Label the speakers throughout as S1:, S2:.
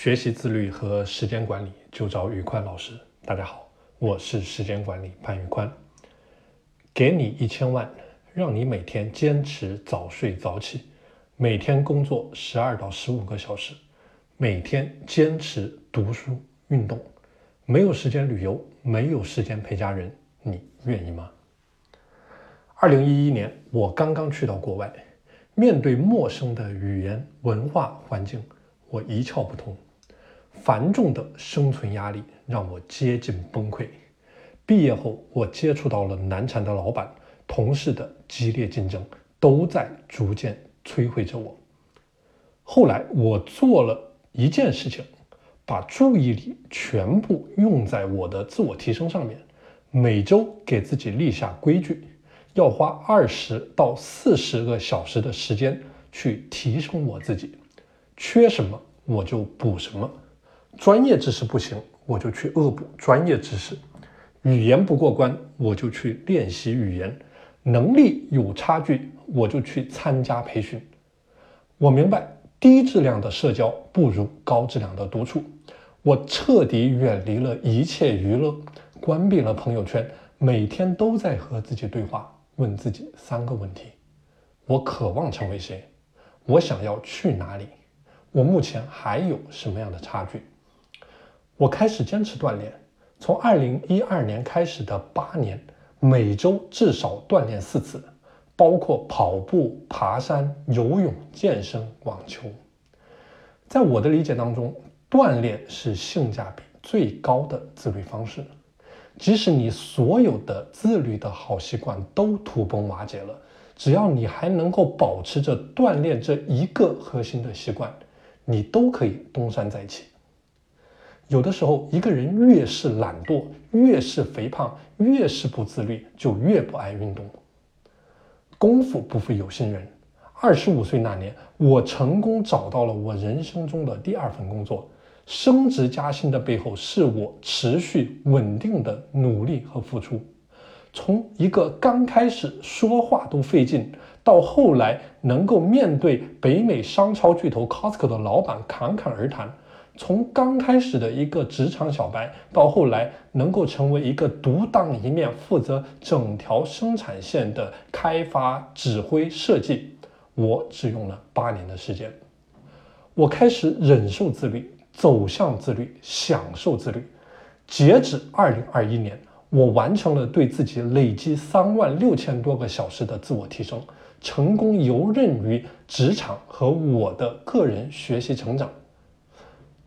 S1: 学习自律和时间管理，就找宇宽老师。大家好，我是时间管理潘宇宽。给你一千万，让你每天坚持早睡早起，每天工作十二到十五个小时，每天坚持读书运动，没有时间旅游，没有时间陪家人，你愿意吗？二零一一年，我刚刚去到国外，面对陌生的语言文化环境。我一窍不通，繁重的生存压力让我接近崩溃。毕业后，我接触到了难缠的老板、同事的激烈竞争，都在逐渐摧毁着我。后来，我做了一件事情，把注意力全部用在我的自我提升上面。每周给自己立下规矩，要花二十到四十个小时的时间去提升我自己。缺什么我就补什么，专业知识不行我就去恶补专业知识，语言不过关我就去练习语言，能力有差距我就去参加培训。我明白低质量的社交不如高质量的独处，我彻底远离了一切娱乐，关闭了朋友圈，每天都在和自己对话，问自己三个问题：我渴望成为谁？我想要去哪里？我目前还有什么样的差距？我开始坚持锻炼，从二零一二年开始的八年，每周至少锻炼四次，包括跑步、爬山、游泳、健身、网球。在我的理解当中，锻炼是性价比最高的自律方式。即使你所有的自律的好习惯都土崩瓦解了，只要你还能够保持着锻炼这一个核心的习惯。你都可以东山再起。有的时候，一个人越是懒惰，越是肥胖，越是不自律，就越不爱运动。功夫不负有心人。二十五岁那年，我成功找到了我人生中的第二份工作。升职加薪的背后，是我持续稳定的努力和付出。从一个刚开始说话都费劲。到后来能够面对北美商超巨头 Costco 的老板侃侃而谈，从刚开始的一个职场小白，到后来能够成为一个独当一面、负责整条生产线的开发、指挥、设计，我只用了八年的时间。我开始忍受自律，走向自律，享受自律。截止二零二一年，我完成了对自己累积三万六千多个小时的自我提升。成功游刃于职场和我的个人学习成长。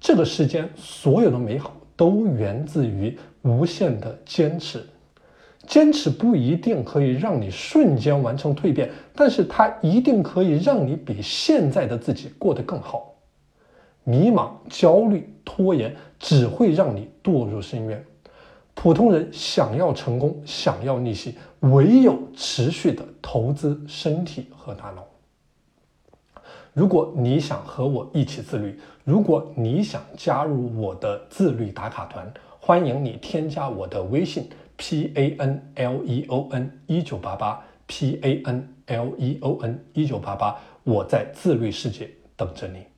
S1: 这个世间所有的美好都源自于无限的坚持。坚持不一定可以让你瞬间完成蜕变，但是它一定可以让你比现在的自己过得更好。迷茫、焦虑、拖延只会让你堕入深渊。普通人想要成功，想要逆袭，唯有持续的投资身体和大脑。如果你想和我一起自律，如果你想加入我的自律打卡团，欢迎你添加我的微信 p a n l e o n 一九八八 p a n l e o n 一九八八，我在自律世界等着你。